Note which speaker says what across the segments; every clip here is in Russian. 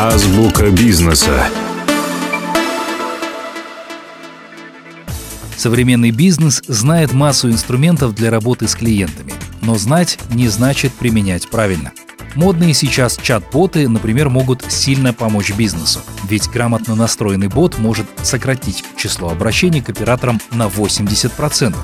Speaker 1: Азбука бизнеса.
Speaker 2: Современный бизнес знает массу инструментов для работы с клиентами, но знать не значит применять правильно. Модные сейчас чат-боты, например, могут сильно помочь бизнесу, ведь грамотно настроенный бот может сократить число обращений к операторам на 80%.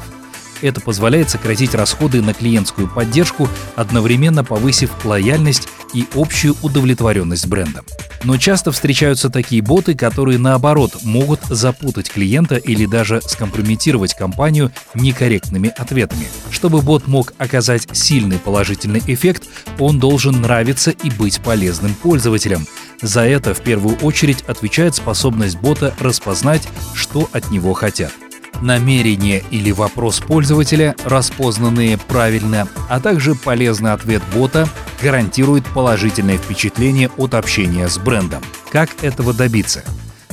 Speaker 2: Это позволяет сократить расходы на клиентскую поддержку, одновременно повысив лояльность и общую удовлетворенность брендом. Но часто встречаются такие боты, которые наоборот могут запутать клиента или даже скомпрометировать компанию некорректными ответами. Чтобы бот мог оказать сильный положительный эффект, он должен нравиться и быть полезным пользователям. За это в первую очередь отвечает способность бота распознать, что от него хотят намерение или вопрос пользователя, распознанные правильно, а также полезный ответ бота гарантирует положительное впечатление от общения с брендом. Как этого добиться?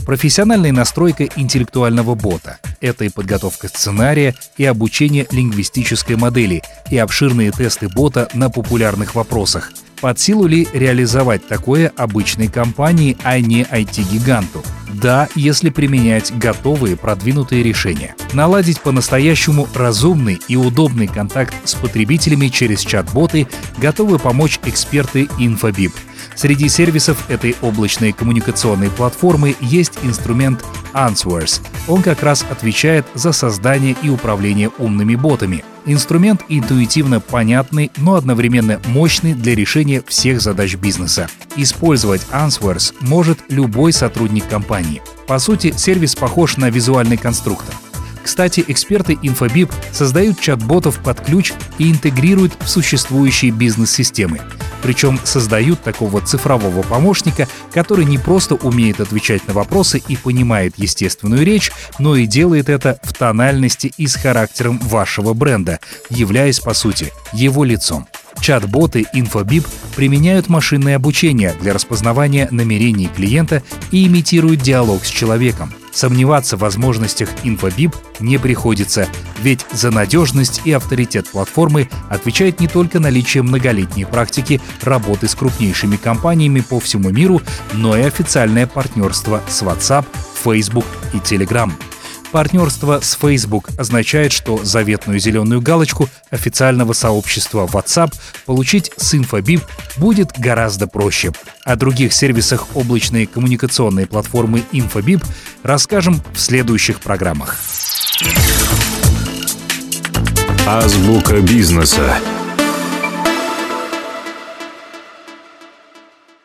Speaker 2: Профессиональная настройка интеллектуального бота — это и подготовка сценария, и обучение лингвистической модели, и обширные тесты бота на популярных вопросах. Под силу ли реализовать такое обычной компании, а не IT-гиганту? Да, если применять готовые продвинутые решения. Наладить по-настоящему разумный и удобный контакт с потребителями через чат-боты готовы помочь эксперты Infobip. Среди сервисов этой облачной коммуникационной платформы есть инструмент Answers. Он как раз отвечает за создание и управление умными ботами. Инструмент интуитивно понятный, но одновременно мощный для решения всех задач бизнеса. Использовать Answers может любой сотрудник компании. По сути, сервис похож на визуальный конструктор. Кстати, эксперты Infobip создают чат-ботов под ключ и интегрируют в существующие бизнес-системы. Причем создают такого цифрового помощника, который не просто умеет отвечать на вопросы и понимает естественную речь, но и делает это в тональности и с характером вашего бренда, являясь, по сути, его лицом. Чат-боты InfoBip применяют машинное обучение для распознавания намерений клиента и имитируют диалог с человеком. Сомневаться в возможностях InfoBip не приходится, ведь за надежность и авторитет платформы отвечает не только наличие многолетней практики работы с крупнейшими компаниями по всему миру, но и официальное партнерство с WhatsApp, Facebook и Telegram. Партнерство с Facebook означает, что заветную зеленую галочку официального сообщества WhatsApp получить с InfoBip будет гораздо проще. О других сервисах облачной коммуникационной платформы InfoBip расскажем в следующих программах.
Speaker 1: Азбука бизнеса.